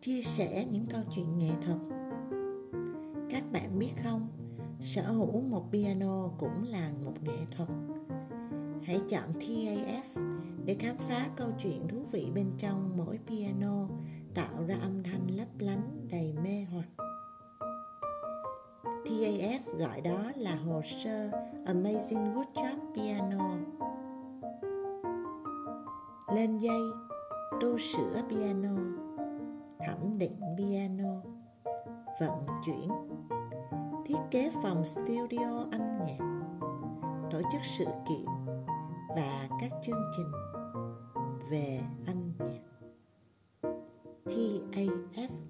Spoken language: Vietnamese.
chia sẻ những câu chuyện nghệ thuật. Các bạn biết không sở hữu một piano cũng là một nghệ thuật. Hãy chọn taf để khám phá câu chuyện thú vị bên trong mỗi piano tạo ra âm thanh lấp lánh đầy mê hoặc. TAF gọi đó là hồ sơ Amazing Good Job Piano. Lên dây, tu sửa piano, thẩm định piano, vận chuyển, thiết kế phòng studio âm nhạc, tổ chức sự kiện và các chương trình về âm nhạc. TAF